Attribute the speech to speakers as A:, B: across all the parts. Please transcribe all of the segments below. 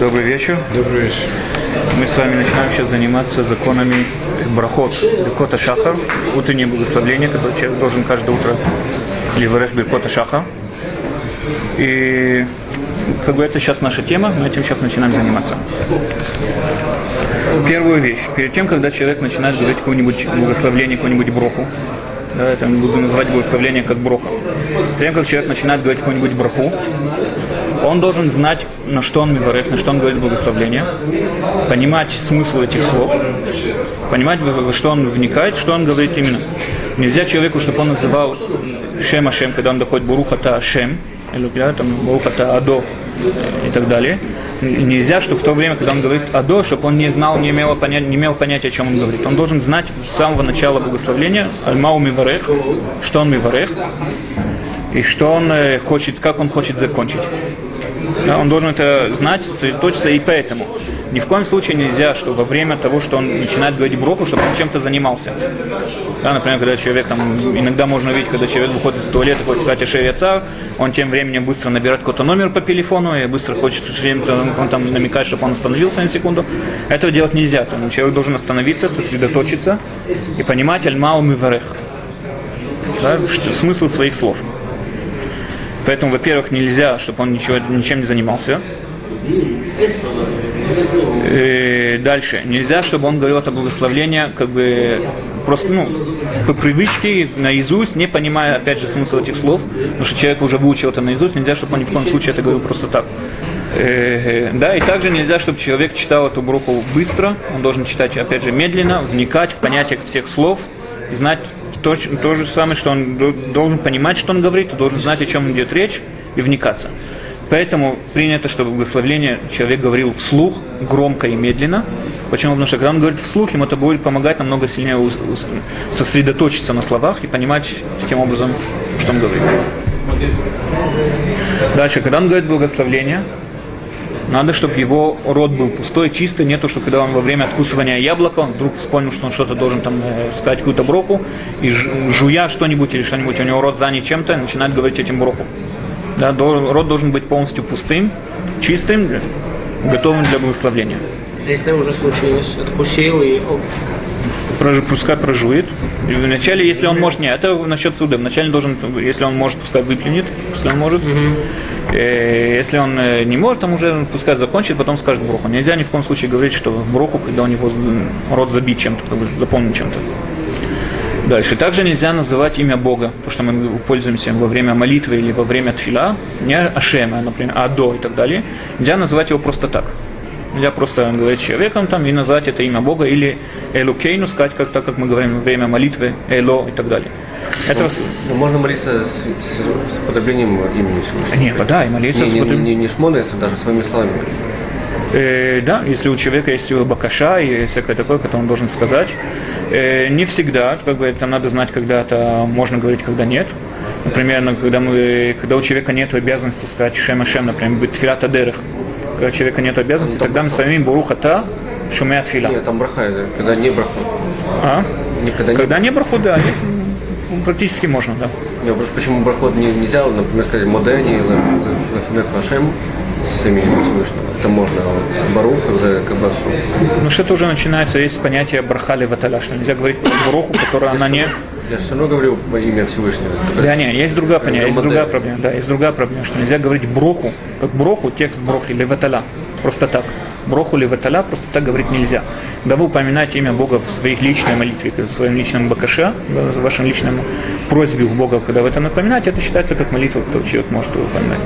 A: Добрый вечер.
B: Добрый вечер.
A: Мы с вами начинаем сейчас заниматься законами брахот, Беркота Шахар, утреннее благословление, которое человек должен каждое утро Ливарех Беркота Шахар. И как бы это сейчас наша тема, мы этим сейчас начинаем заниматься. Первую вещь. Перед тем, когда человек начинает говорить какое-нибудь благословление, какую-нибудь броху, да, это мы будем называть благословление как броха. Перед тем, как человек начинает говорить какую-нибудь браху, он должен знать, на что он миварех, на что он говорит благословление, понимать смысл этих слов, понимать, во что он вникает, что он говорит именно. Нельзя человеку, чтобы он называл Шем Ашем, когда он доходит Бурухата Ашем, или там Бурухата Адо и так далее. Нельзя, чтобы в то время, когда он говорит Адо, чтобы он не знал, не имел, понятия, не имел понятия, о чем он говорит. Он должен знать с самого начала благословления Альмау Миварех, что он Миварех, и что он э, хочет, как он хочет закончить. Да, он должен это знать, сосредоточиться, и поэтому ни в коем случае нельзя, что во время того, что он начинает говорить броху, чтобы он чем-то занимался. Да, например, когда человек там, иногда можно видеть, когда человек выходит из туалета, хочет сказать Ашер Яцар, он тем временем быстро набирает какой-то номер по телефону и быстро хочет, он там намекает, чтобы он остановился на секунду. Этого делать нельзя. Там, человек должен остановиться, сосредоточиться и понимать Альмау Миварех. Да, смысл своих слов. Поэтому, во-первых, нельзя, чтобы он ничего, ничем не занимался. И дальше. Нельзя, чтобы он говорил это благословление, как бы просто, ну, по привычке, наизусть, не понимая, опять же, смысл этих слов, потому что человек уже выучил это наизусть, нельзя, чтобы он ни в коем случае это говорил просто так. Да, и также нельзя, чтобы человек читал эту бруху быстро, он должен читать, опять же, медленно, вникать в понятие всех слов и знать то, то же самое, что он должен понимать, что он говорит, должен знать, о чем идет речь и вникаться. Поэтому принято, чтобы благословление человек говорил вслух, громко и медленно. Почему? Потому что когда он говорит вслух, ему это будет помогать намного сильнее сосредоточиться на словах и понимать таким образом, что он говорит. Дальше, когда он говорит благословление, надо, чтобы его рот был пустой, чистый, нету, что когда он во время откусывания яблока, он вдруг вспомнил, что он что-то должен там э, сказать какую-то броху, и жуя что-нибудь или что-нибудь, у него рот занят чем-то, начинает говорить этим броху. Да, рот должен быть полностью пустым, чистым, готовым для благословения.
C: Если уже случилось, откусил и
A: пускай прожует. И вначале, если он может, нет, это насчет суда. Вначале должен, если он может, пускай выплюнет, если он может. Э, если он э, не может, там уже пускай закончит, потом скажет броху. Нельзя ни в коем случае говорить, что броху, когда у него рот забит чем-то, как бы заполнен чем-то. Дальше. Также нельзя называть имя Бога, то, что мы пользуемся во время молитвы или во время тфила, не Ашема, например, Адо и так далее. Нельзя называть его просто так. Нельзя просто говорить человеком там и назвать это имя Бога или Элукейну сказать, как, так как мы говорим во время молитвы, Эло и так далее.
B: Это... Но ну, можно молиться с, с, с уподоблением имени Всевышнего.
A: Нет, да, и молиться
B: не,
A: с
B: уподоблением. Не, не, не шмонеса, даже своими словами.
A: Э, да, если у человека есть бакаша и всякое такое, которое он должен сказать. Э, не всегда, как бы это надо знать, когда это можно говорить, когда нет. Например, ну, когда, мы, когда у человека нет обязанности сказать шем шем, например, быть тфилата дерах, когда у человека нет обязанности, ну, тогда мы самим бурухата шумят фила.
B: Нет, там браха, когда не браха.
A: А? Никогда когда не, браху, да, есть, ну, практически можно, да.
B: Я просто почему брахот не, нельзя, например, сказать модени или лафинет вашем с именем Всевышнего. Это можно, а барух уже как бы
A: Ну что это уже начинается, есть понятие брахали ваталя, что нельзя говорить баруху, которая она не
B: я все равно говорю во имя Всевышнего.
A: Да, нет, есть другая понятие, есть другая проблема. Да, есть другая проблема, что нельзя говорить броху, как броху, текст брохи, леваталя, просто так. Броху леваталя просто так говорить нельзя. Когда вы упоминаете имя Бога в своих личной молитве, в своем личном бакаше, в вашем личном просьбе у Бога, когда вы это напоминаете, это считается как молитва, которую человек может выполнять.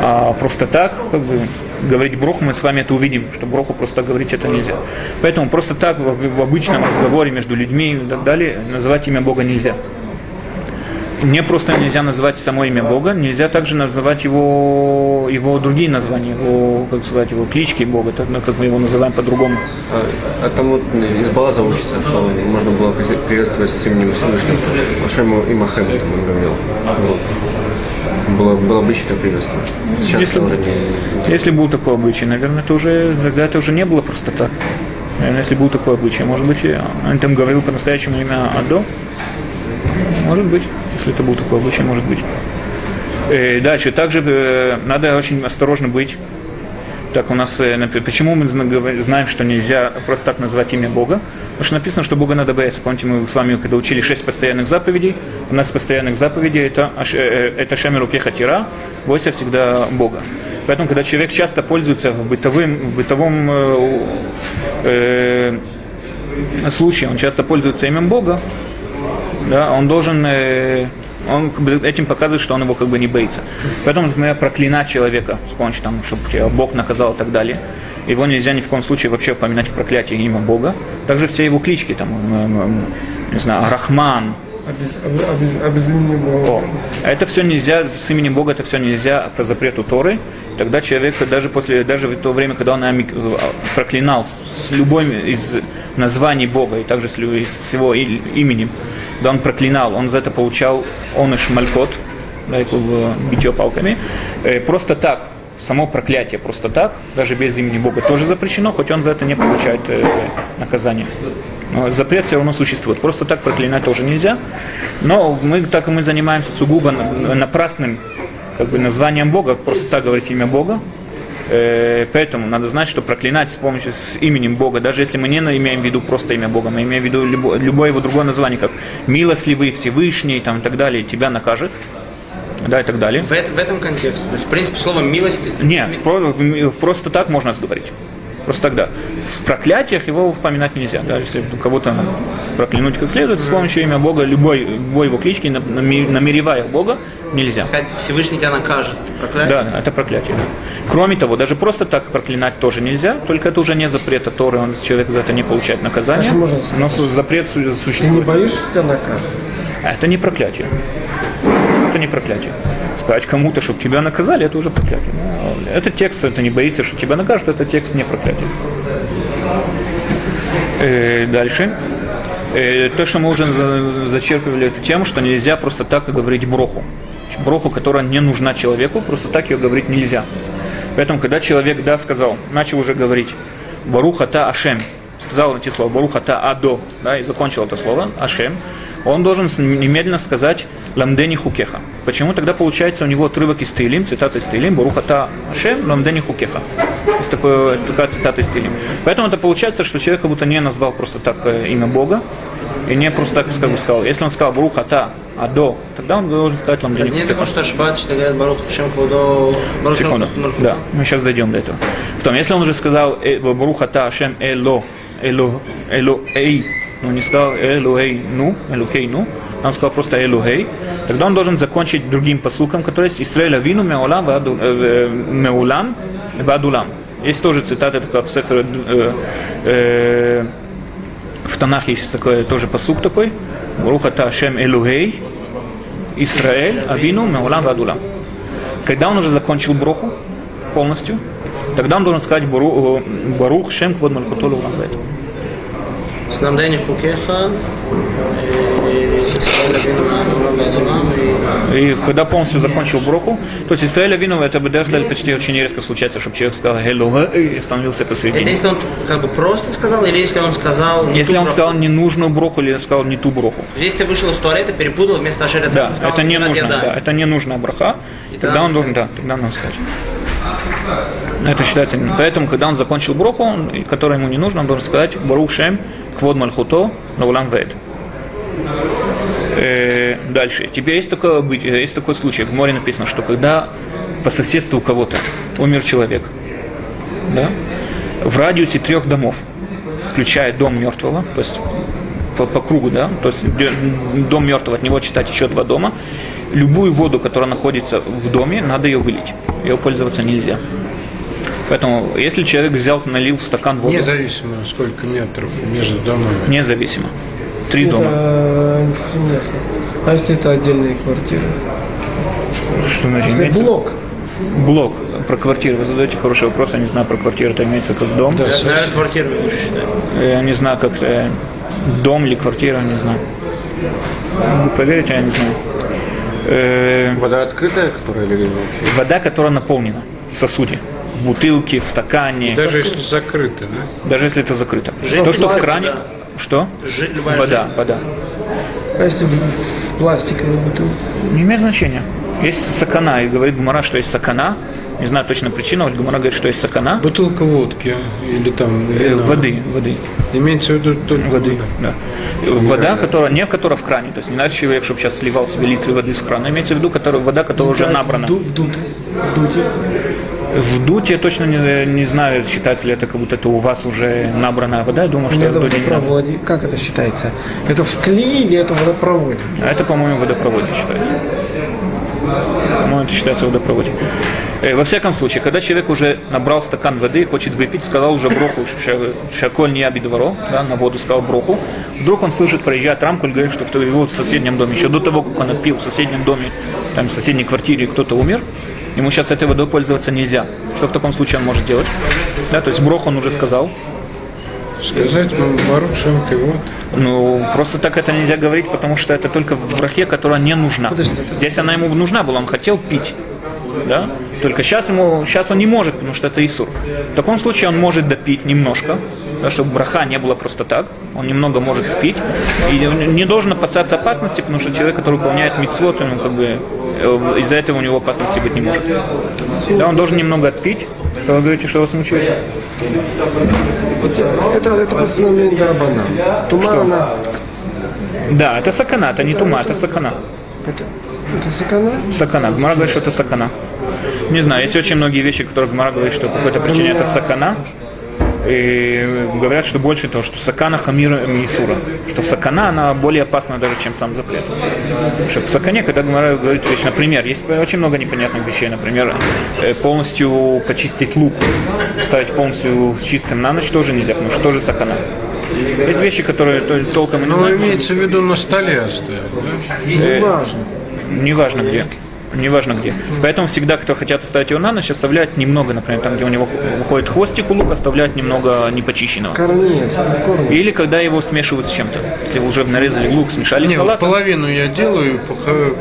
A: А просто так, как бы, говорить броху, мы с вами это увидим, что броху просто говорить это нельзя. Поэтому просто так в, в обычном разговоре между людьми и так далее называть имя Бога нельзя. Не просто нельзя называть само имя Бога, нельзя также называть его, его другие названия, его, как сказать, его клички Бога, так, ну, как мы его называем по-другому.
B: А, а там вот из Балаза учится, что можно было приветствовать с именем Всевышнего, Ашему и Махем, он говорил. Вот было, был обычай так приветствовать. Сейчас
A: если, уже не... если был такой обычай, наверное, это уже, тогда это уже не было просто так. Наверное, если был такой обычай, может быть, он там говорил по-настоящему имя Адо, может быть, если это был такой обычай, может быть. И э, дальше, также э, надо очень осторожно быть Так у нас, э, почему мы знаем, что нельзя просто так назвать имя Бога? Потому что написано, что Бога надо бояться. Помните, мы с вами, когда учили шесть постоянных заповедей, у нас постоянных заповедей это, это Шеми Руке Хатира, бойся всегда Бога. Поэтому, когда человек часто пользуется в, бытовым, в бытовом э, случае, он часто пользуется именем Бога, да, он должен, э, он этим показывает, что он его как бы не боится. Поэтому, например, проклинать человека с там, чтобы тебя Бог наказал и так далее, его нельзя ни в коем случае вообще упоминать в проклятии имя Бога. Также все его клички, там, не знаю, Рахман,
D: А без, а без- а без- а без имени Бога.
A: о, это все нельзя, с именем Бога это все нельзя по запрету Торы. Тогда человек даже после, даже в то время, когда он ами- проклинал с любой из названий Бога и также с, его и- именем, когда он проклинал, он за это получал оныш малькот, да, это было битье палками. Э, Просто так, само проклятие просто так, даже без имени Бога, тоже запрещено, хоть он за это не получает э, наказание. Но Запрет все равно существует. Просто так проклинать тоже нельзя. Но мы, так как мы занимаемся сугубо на- напрасным как бы, названием Бога, просто так говорить имя Бога, э, поэтому надо знать, что проклинать с помощью с именем Бога, даже если мы не имеем в виду просто имя Бога, мы имеем в виду любо- любое его другое название, как милостливый, Всевышний там, и так далее, тебя накажет, да, и так далее.
C: В, в этом контексте. То есть, в принципе, слово милость...
A: Нет, про- просто так можно говорить. Просто тогда. В проклятиях его упоминать нельзя. Да? Если кого-то проклянуть как следует с помощью имя Бога, любой, любой его клички, намеревая Бога, нельзя.
C: Сказать, Всевышний тебя накажет. Проклятие.
A: Да, это проклятие. да. Кроме того, даже просто так проклинать тоже нельзя, только это уже не запрет от Торы, он, человек за это не получает наказание.
D: А
A: но запрет су-
D: Ты не
A: существует.
D: боишься, что тебя накажут?
A: А это не проклятие. Это не проклятие. Сказать кому-то, чтобы тебя наказали, это уже проклятие. Ну, Это текст, это не боится, что тебя накажут, это текст не проклятие. Э, дальше. Э, то, что мы уже за- зачерпывали эту тему, что нельзя просто так говорить броху. Броху, которая не нужна человеку, просто так ее говорить нельзя. Поэтому, когда человек, да, сказал, начал уже говорить Баруха та Ашем, сказал эти слова Баруха та Адо, да, и закончил это слово Ашем, он должен немедленно сказать Ламдени Хукеха. Почему тогда получается у него отрывок из Таилим, цитата из Таилим, Баруха та Ашем, Ламдени Хукеха. Есть такое, такая цитата из Таилим. Поэтому это получается, что человек как будто не назвал просто так э, имя Бога, и не просто так как бы сказал. Если он сказал Баруха та Адо, тогда он должен сказать
C: Разве нет такого, что ошибаются, что говорят Барух Квудо... Барух
A: Секунду. Да, мы сейчас дойдем до этого. Потом, если он уже сказал э, Баруха та Ашем Эло, Эло, Эло, Эй, ну не сказал Элоэй, ну, Элокей, ну, он сказал просто Элохей, тогда он должен закончить другим посылком, который есть Меолам Ваду- э, э, Меулам Вадулам. Есть тоже цитата такая в Сефер э, э, в Танах есть такой тоже посук такой. Баруха та Ашем Элухей, Исраэль, Авину, Меулам, Вадулам. Когда он уже закончил броху полностью, тогда он должен сказать э, Барух Шем Квод Мальхуту Лулам
C: Исраэль Ме'олам Вад Улам, и
A: когда полностью закончил броху, то есть Израиль Авину, это бы почти очень редко случается, чтобы человек сказал Хелло и становился
C: Это
A: посередине.
C: если он как бы просто сказал, или если он сказал... не
A: Если он
C: браху?
A: сказал ненужную броху или сказал не ту броху.
C: Здесь ты вышел из туалета, перепутал, вместо Ашера
A: Да,
C: сказал...
A: это не
C: «Нифига
A: нужно, да,
C: дай».
A: это не нужная браха.
C: И
A: Тогда
C: тогда
A: он должен,
C: сказать.
A: да, тогда надо сказать. Это считается. Поэтому, когда он закончил броху, он, которая ему не нужна, он должен сказать Барух Шем, Квод Мальхуто, Наулам Вед. Э, дальше. Теперь есть такое, э, есть такой случай. В море написано, что когда по соседству у кого-то умер человек, да, в радиусе трех домов, включая дом мертвого, то есть по, по кругу, да, то есть дом мертвого, от него читать еще два дома, любую воду, которая находится в доме, надо ее вылить. Ее пользоваться нельзя. Поэтому, если человек взял, налил в стакан воду,
E: Независимо, сколько метров между домами.
A: независимо. Три дома.
D: Это не ясно. А если это отдельные квартиры?
A: Что значит
D: Если
A: имеется?
D: блок.
A: Блок. Про квартиру. Вы задаете хороший вопрос. Я не знаю про квартиру. Это имеется как дом.
E: Да,
C: знаю, квартиру лучше считаю.
A: Я не знаю, как э, дом или квартира, не знаю. Вы поверите, я не знаю. Э,
B: Вода открытая, которая или вообще?
A: вода, которая наполнена в сосуде. В бутылке, в стакане.
E: Даже если закрыто, да?
A: Даже если это закрыто.
C: Жидкость,
A: То, что в
C: вода.
A: кране. Что?
C: Жи- любая
A: Вода,
C: жидкость.
A: вода.
D: А если в, в пластиковой бутылке?
A: Не имеет значения. Есть сакана, и говорит Гумара, что есть сакана, Не знаю точно причину, вот Гумара говорит, что есть сакана.
E: Бутылка водки или там
A: Э,
E: вина.
A: Воды, воды.
E: Имеется в виду только
A: Воды, да. Вода, которая, не которая в кране, то есть не надо человек, чтобы сейчас сливал себе литры воды с крана, имеется в виду, которая, вода, которая уже набрана.
D: Вду- Вдут. Вдуть.
A: В дуте я точно не, не знаю, считается ли это, как будто это у вас уже набранная вода, я думаю, что
D: Не
A: в дуте не
D: водопроводе. Как это считается? Это в клее или это в водопроводе?
A: А это, по-моему, в водопроводе считается. По-моему, это считается в водопроводе. Э, Во всяком случае, когда человек уже набрал стакан воды и хочет выпить, сказал уже броху, ша- шаколь не абидворо, да, на воду сказал броху, вдруг он слышит, проезжает рамку и говорит, что в его соседнем доме, еще до того, как он отпил в соседнем доме, там в соседней квартире кто-то умер, ему сейчас этой водой пользоваться нельзя. Что в таком случае он может делать? Да, то есть брох он уже сказал,
E: Сказать вам Барух Шем вот.
A: Ну, просто так это нельзя говорить, потому что это только в брахе, которая не нужна. Здесь она ему нужна была, он хотел пить. Да? Только сейчас ему, сейчас он не может, потому что это Исур. В таком случае он может допить немножко, да, чтобы браха не было просто так. Он немного может спить. И он не должен опасаться опасности, потому что человек, который выполняет мицвод, он как бы э, из-за этого у него опасности быть не может. Да, он должен немного отпить. Что вы говорите, что вас мучает?
D: Это, это постановление Дарабана. Тумана.
A: Да, это сакана, это не тума, это сакана.
D: Это, сакана?
A: Сакана. Гмара говорит, что это сакана. Не знаю, есть очень многие вещи, которые Гмара говорит, что по какой-то причине это сакана. И говорят, что больше того, что сакана хамира мисура. Что сакана, она более опасна даже, чем сам запрет. Потому что в сакане, когда Гмара говорит вещь, например, есть очень много непонятных вещей. Например, э, полностью почистить лук, ставить полностью чистым на ночь тоже нельзя, потому что тоже сакана. Есть вещи, которые то- толком и не
E: Ну,
A: знаем.
E: имеется в виду на столе оставил, да?
A: Э,
D: Неважно.
A: Неважно где. Неважно где. Поэтому всегда, кто хотят оставить его на ночь, оставляют немного, например, там, где у него выходит хвостик у лука, оставляют немного непочищенного.
D: Корнец, корни.
A: Или когда его смешивают с чем-то. Если уже нарезали лук, смешали
E: Не, вот
A: салат.
E: половину я делаю,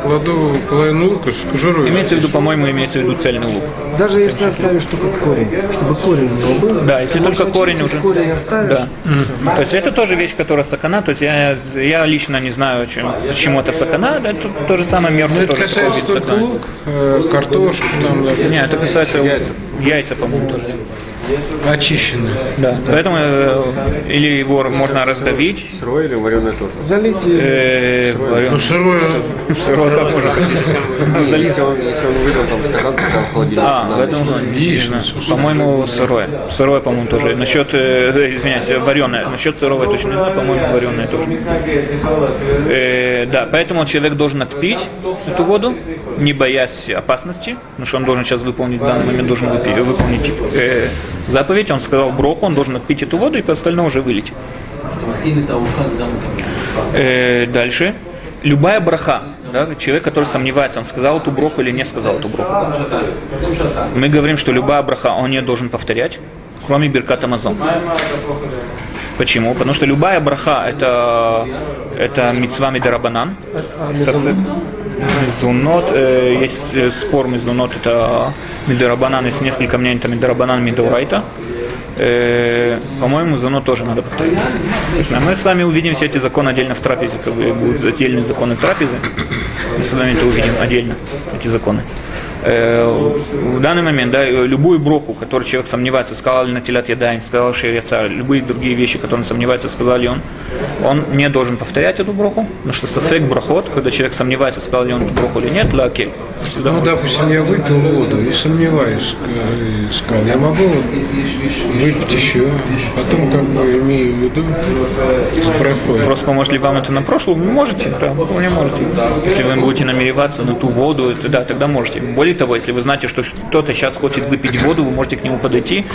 E: кладу половину лука с кожурой.
A: Имеется в виду, по-моему, имеется в виду цельный лук.
D: Даже если оставишь только корень, чтобы корень у него был.
A: Да, если только корень уже.
D: Корень оставишь.
A: Да. То есть это тоже вещь, которая сакана. То есть я, я лично не знаю, чем, почему это сакана. Это то же самое
E: Ну,
A: мертвый
E: это
A: тоже
E: касается только. Лук, э, картошку, там, да,
A: Не, это касается яйца, яйца по-моему, тоже.
E: Очищенные.
A: Да. Поэтому э, или его можно раздавить,
B: Сырое или вареное тоже?
D: Залить
A: э, варен-
E: Ну, сырое,
A: сырое как можно почистить? Залить.
B: Если он, если он вылил там стакан, в холодильник.
A: А, в этом, знаю. по-моему, сырое. Сырое, по-моему, тоже. Насчет, э, извиняюсь, вареное. Насчет сырого я точно не знаю, по-моему, вареное тоже. Э, да, поэтому человек должен отпить эту воду, не боясь опасности, потому что он должен сейчас выполнить, в данный момент должен выполнить э, заповедь. Он сказал броху, он должен отпить эту воду и по остальному уже вылить. Э, дальше. Любая браха, да, человек, который сомневается, он сказал эту броху или не сказал эту броху. Мы говорим, что любая браха он не должен повторять, кроме Беркат Амазон. Почему? Потому что любая браха это, это митцва мидарабанан. Мизунот, э, есть э, спор мизунот, это мидарабанан, есть несколько мнений, это мидарабанан, мидорайта. Э, по-моему, зано тоже надо повторить. Точно. Мы с вами увидим все эти законы отдельно в трапезе, как бы будут отдельные законы трапезы. Мы с вами это увидим отдельно, эти законы. Э, в данный момент, да, любую броху, которую человек сомневается, сказал ли на телят ядаем, сказал шерица, любые другие вещи, которые он сомневается, сказал ли он, он не должен повторять эту броху, потому что сафек брахот, когда человек сомневается, сказал ли он эту броху или нет, лакель. Всегда
E: Ну,
A: может.
E: допустим, я выпил воду и сомневаюсь, э, сказал, я могу выпить еще, потом как бы имею в виду с.
A: Просто поможет ли вам это на прошлом? Вы можете, да, вполне можете. Если вы будете намереваться на ту воду, это, да, тогда можете. Более того, если вы знаете, что кто-то сейчас хочет выпить воду, вы можете к нему подойти,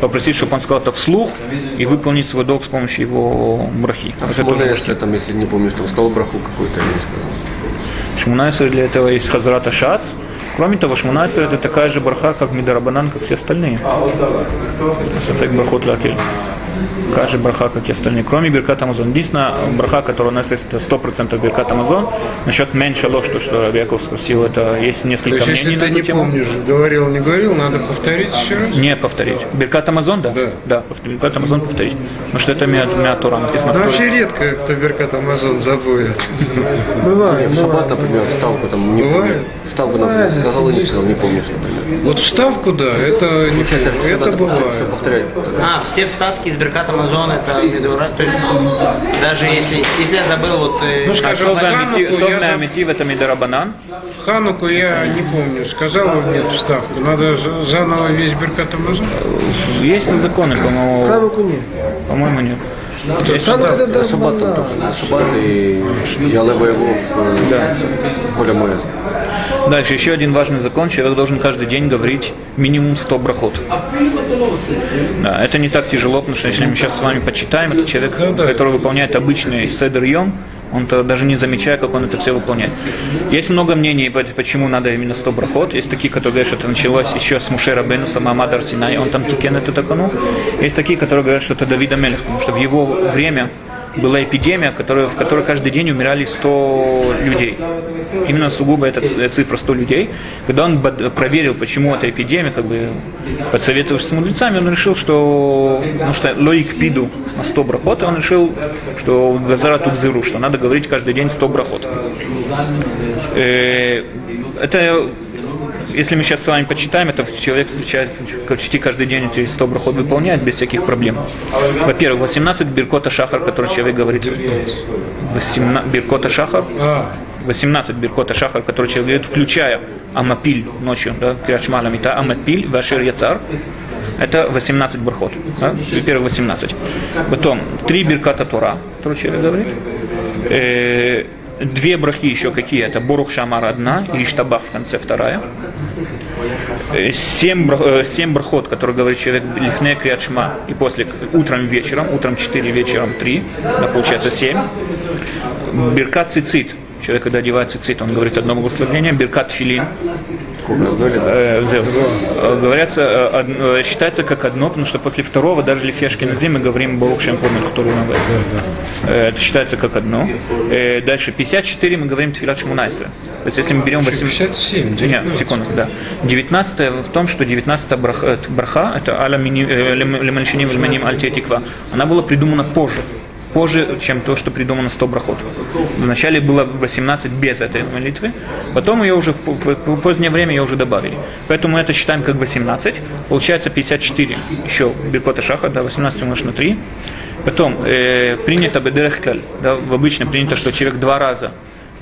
A: попросить, чтобы он сказал это вслух и выполнить свой долг с помощью его брахи.
B: А
A: Это
B: что
A: можете.
B: если там, если не помнишь, там сказал браху какую-то или не сказал?
A: Шмунайсер для этого есть Хазрата Шац. Кроме того, Шмунайсер это такая же браха, как Мидарабанан, как все остальные. Сафек брахот лакель. Же браха, как и остальные. Кроме Беркат Амазон. Единственная браха, которая у нас есть, это 100% Беркат Амазон. Насчет меньше ложь, то, что Рабиаков спросил, это есть
E: То
A: несколько
E: есть, если
A: мнений на
E: ты
A: эту
E: не
A: тему.
E: помнишь, говорил, не говорил, надо повторить еще раз?
A: Не повторить. Беркат Амазон, да?
E: Да.
A: Да, Беркат Амазон повторить. Потому что это Миатура. написано
E: Да вообще редко, кто Беркат Амазон забудет.
D: Бывает,
B: В шаббат, например, встал, потом не
E: Бывает?
B: В вставку например, сказал или не сказал, не помнишь, например.
E: Вот вставку, да, это, не
B: Получается,
E: помню,
B: все
E: это
B: надо повторять, все
E: бывает.
B: повторять.
C: А, все вставки из Беркат Амазон это медура. То есть даже если, если я забыл вот... э,
E: Ну,
A: А
E: скажем,
A: что за
E: Хануку
A: амити-
E: я
A: томная
E: за-
A: амитив, это Мидарабанан.
E: В Хануку я не помню, сказал он нет вставку. Надо за- заново весь Беркат Амазон.
A: Есть законы, по-моему,
D: Хануку нет.
A: по-моему, нет. Есть
D: Ханука это
B: На шаббат там тоже, на шаббат и я его в поле моря.
A: Дальше еще один важный закон. Человек должен каждый день говорить минимум 100 брахот. Да, это не так тяжело, потому что если мы сейчас с вами почитаем, это человек, который выполняет обычный седер йом, он то даже не замечая, как он это все выполняет. Есть много мнений, по- почему надо именно 100 брахот. Есть такие, которые говорят, что это началось еще с Муше Рабену, сама Мадар Синай, он там тикен эту такану. Есть такие, которые говорят, что это Давида Мелех, потому что в его время была эпидемия, которая, в которой каждый день умирали 100 людей. Именно сугубо эта цифра 100 людей. Когда он проверил, почему эта эпидемия, как бы подсоветовавшись с мудрецами, он решил, что, ну, что лоик пиду на 100 брахот, он решил, что газара тут зыру, что надо говорить каждый день 100 брахот. Э, Это если мы сейчас с вами почитаем, это человек встречает почти каждый день эти 100 брахот выполняет без всяких проблем. Во-первых, 18 биркота шахар, который человек говорит. 18 биркота шахар.
E: А,
A: 18 биркота шахар, который человек говорит, включая амапиль ночью, да, крячмала мита, амапиль, вашир яцар. Это 18 брахот. Да? Во-первых, 18. Потом 3 бирката Тора, который человек говорит. Две брахи еще какие? Это Борух Шамар одна и Иштабах в конце вторая. Э, Семь, э, семь брахот, которые говорит человек лифне криачма и после утром вечером, утром 4, вечером 3, да, получается 7. Биркат цицит, человек, когда одевает цицит, он говорит одно благословение, биркат филин, э. Э, говорятся, э, считается как одно, потому что после второго, даже лифешки на мы говорим Барух Шем Помер, который он Это считается как одно. Дальше 54 мы говорим Тфилат Шмунайсра. То есть если мы берем 8...
E: 57,
A: Нет,
E: 19.
A: секунду, да. 19 в том, что 19 браха, это аля мини- лем- лемальшиним вельманим альтиатиква, она была придумана позже позже, чем то, что придумано 100 брахот. Вначале было 18 без этой молитвы, потом ее уже в по- по- позднее время ее уже добавили. Поэтому мы это считаем как 18. Получается 54 еще Биркота Шаха, да, 18 умножить на 3. Потом э, принято бедерехкаль, да, в обычно принято, что человек два раза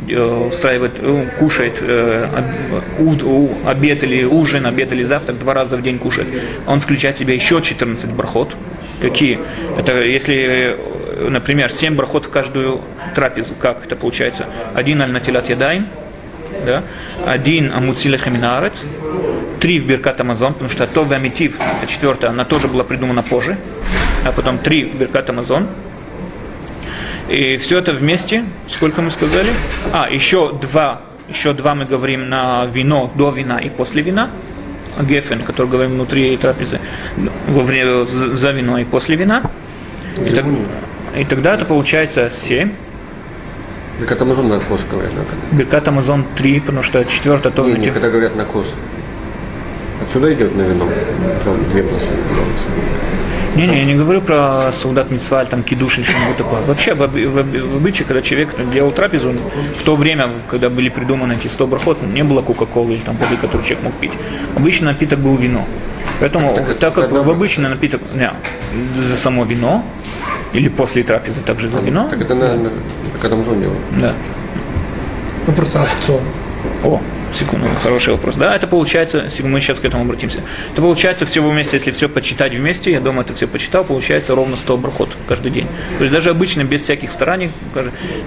A: э, устраивает, э, кушает э, обед или ужин, обед или завтрак, два раза в день кушает. Он включает в себя еще 14 брахот. Какие? Это если, э, например, 7 брахот в каждую трапезу. Как это получается? Один аль натилат ядайн, да? один амуциле хаминарец, три в Беркат Амазон, потому что то Амитив, это четвертая, она тоже была придумана позже, а потом три в Беркат Амазон. И все это вместе, сколько мы сказали? А, еще два, еще два мы говорим на вино, до вина и после вина. Гефен, который говорим внутри трапезы, во время, за вино и после вина. И, так- и тогда это получается 7.
B: Так Амазон на кос говорят, как?
A: Беркат Амазон 3, потому что четвертая то
B: Не, не, когда говорят на кос. Отсюда идет на вино. Там две последние.
A: Не-не, я не говорю про солдат Мицваль, там кидуш или что-нибудь такое. Вообще, в, в, в обычае, когда человек делал трапезу, в то время, когда были придуманы эти 100 брахот, не было кока-колы или там воды, которую человек мог пить. Обычный напиток был вино. Поэтому,
B: Так, так,
A: так как в обычный напиток, не, за само вино, или после трапезы также за вино,
B: Так это на, на так Амазон делают.
A: да.
D: Ну, просто овцом.
A: О, секунду, хороший вопрос. Да, это получается, мы сейчас к этому обратимся. Это получается всего вместе, если все почитать вместе, я думаю, это все почитал, получается ровно 100 брахот каждый день. То есть даже обычно без всяких стараний,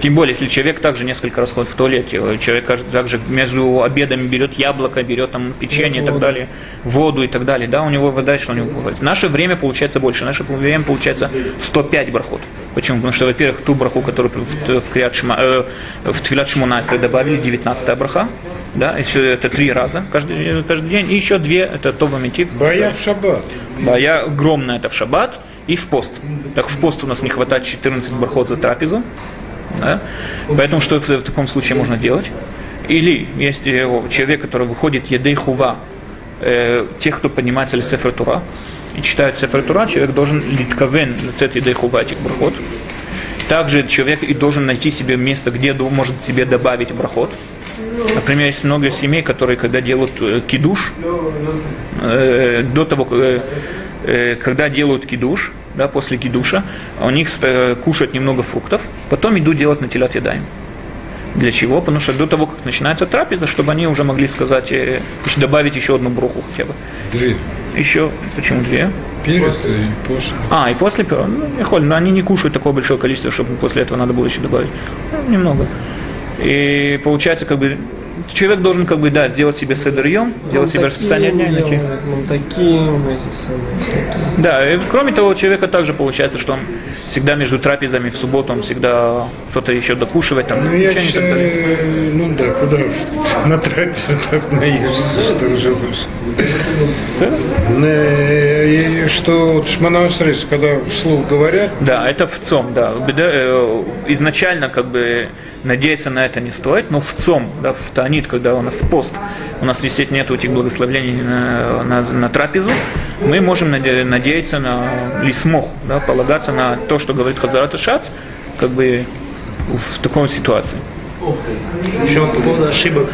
A: тем более, если человек также несколько раз ходит в туалет, э, человек также между обедами берет яблоко, берет там печенье и так далее, воду и так далее, да, у него вода, что у него бывает. Наше время получается больше, наше время получается 105 брахот. Почему? Потому что, во-первых, ту браху, которую в, в, Криат Шма- э, в Шмонайсре добавили 19 браха, да, еще это три раза каждый, каждый день, и еще две, это Това Митив.
E: Бая в шаббат.
A: Бая огромная это в шаббат и в пост. Так в пост у нас не хватает 14 бархот за трапезу. Да? Поэтому что в, в таком случае можно делать? Или есть э, человек, который выходит едей хува, э, тех, кто поднимается ли Сефер Тура, и читает Сефер Тура, человек должен литковен лецет едей хува этих брахот. Также человек и должен найти себе место, где может себе добавить брахот. Например, есть много семей, которые, когда делают э, кидуш, э, до того, э, э, когда делают кидуш, да, после кидуша, у них кушают немного фруктов, потом идут делать натилят ядаем. Для чего? Потому что до того, как начинается трапеза, чтобы они уже могли сказать, э, добавить еще одну бруху хотя бы.
E: Две.
A: Еще, почему две?
E: Перед и после.
A: А, и после пера. Ну, холь, но они не кушают такое большое количество, чтобы после этого надо было еще добавить. Ну, немного. И получается, как бы, человек должен, как бы, да, сделать себе седерьем, делать себе расписание дня. и.
D: Ну, самые, всякие.
A: Да, и кроме того, у человека также получается, что он всегда между трапезами в субботу он всегда что-то еще докушивает, там,
E: Ну, я
A: печенье и так далее.
E: считаю, ну да, куда уж. На трапезе так наешься, что уже. Э, И что шманасрис, когда вслух говорят,
A: Да, это в ЦОМ, да. Э, Изначально как бы надеяться на это не стоит, но в ЦОМ, да, в Таанит, когда у нас пост, у нас висит нет этих благословлений на, на, на трапезу, мы можем наде- надеяться на лисмох, да, полагаться на то, что говорит Хазарат Шац, как бы в такой ситуации.
C: Еще по поводу ошибок.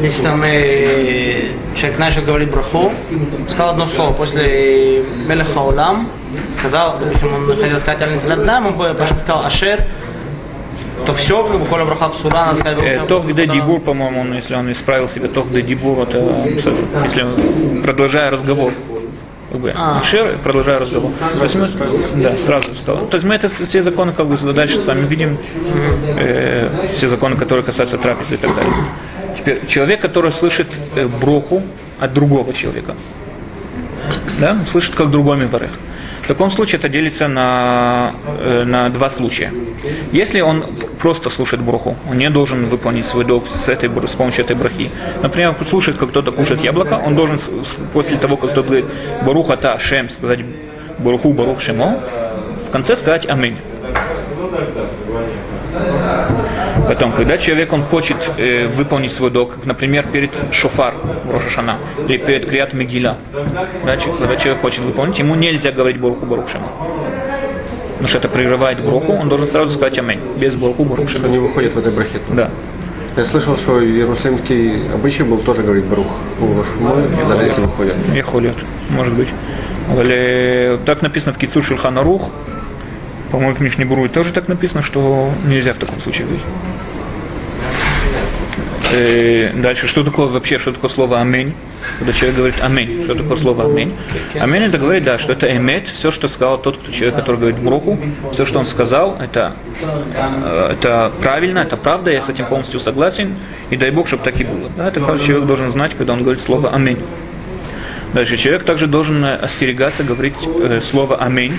C: Если там э, человек начал говорить браху, сказал одно слово, после Мелеха Улам, сказал, допустим, он хотел сказать Аль-Нифиляддам, он пошел сказал Ашер, то все, как бы, коля браха псуда, надо сказать
A: Э, Тох где дибур, по-моему, он, если он исправил себе тох где дибур, это если он- продолжая разговор. Как бы,
C: А.
A: Шер, продолжая разговор. То есть мы, да, сразу стало. То есть мы это все законы как бы дальше с вами видим, э, все законы, которые касаются трапезы и так далее. Теперь человек, который слышит э, броху от другого человека, да, слышит как другой миварех. В таком случае это делится на, э, на два случая. Если он просто слушает броху, он не должен выполнить свой долг с, этой, с помощью этой брахи. Например, слушает, как кто-то кушает яблоко, он должен после того, как кто-то говорит Барух ата Шем, сказать Баруху Барух Шемо, в конце сказать Аминь. Потом, когда человек он хочет э, выполнить свой долг, например, перед шофар Рошашана или перед Криат Мегиля, да, когда человек хочет выполнить, ему нельзя говорить Баруху Барух Шема. Потому что это прерывает броху, он должен сразу сказать Аминь, без Баруху Барух
B: что
A: Шема.
B: не выходит в этой брахе.
A: Да.
B: Я слышал, что иерусалимский обычай был тоже говорить Барух. Даже если выходят.
A: Ехолет, может быть. Так написано в Кицур Шульхана Рух, по-моему, в Мишне Буруй тоже так написано, что нельзя в таком случае говорить. Э, Дальше, что такое вообще, что такое слово «аминь»? Когда человек говорит «аминь», что такое слово «аминь»? «Аминь» это говорит, да, что это «эмет», все, что сказал тот кто, человек, который говорит броху, все, что он сказал, это, э, это правильно, это правда, я с этим полностью согласен, и дай Бог, чтобы так и было. Да, это человек должен знать, когда он говорит слово «аминь». Дальше человек также должен остерегаться говорить э, слово «аминь»,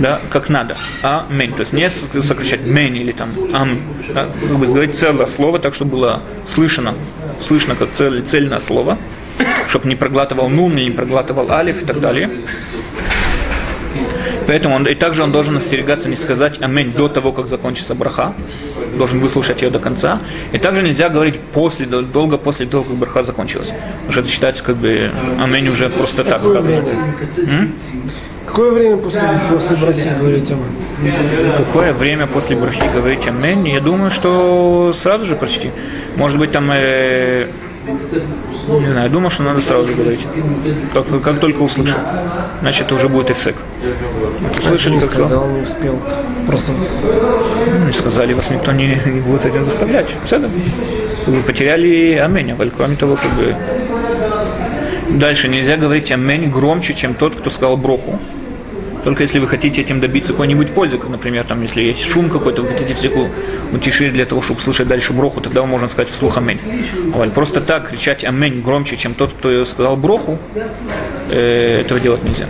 A: да, как надо. Аминь. То есть не сокращать «мень» или там «ам». Да, как бы говорить целое слово, так, чтобы было слышно, слышно как цель, цельное слово, чтобы не проглатывал нун, не проглатывал алиф и так далее. Поэтому он, и также он должен остерегаться не сказать аминь до того, как закончится браха. Должен выслушать ее до конца. И также нельзя говорить после, дол- долго после того, как браха закончилась. Потому что это считается как бы аминь уже просто так сказано.
D: Какое время после, после брахи говорить об
A: Какое время после брахи говорить аминь? Я думаю, что сразу же почти. Может быть там, э, не знаю, я думаю, что надо сразу же говорить. Как, как только услышал. Значит, это уже будет эфсек. Вот Услышали,
D: Не
A: как сказал?
D: не успел. Просто
A: Ну, и сказали, вас никто не, не будет этим заставлять. Все, да? Вы потеряли амень, а кроме того, как бы... Дальше нельзя говорить амень громче, чем тот, кто сказал броху. Только если вы хотите этим добиться какой-нибудь пользы, например, там, если есть шум какой-то, вы хотите всех утешить для того, чтобы слушать дальше броху, тогда можно сказать вслух амень. Вот просто так кричать амень громче, чем тот, кто сказал броху, э, этого делать нельзя.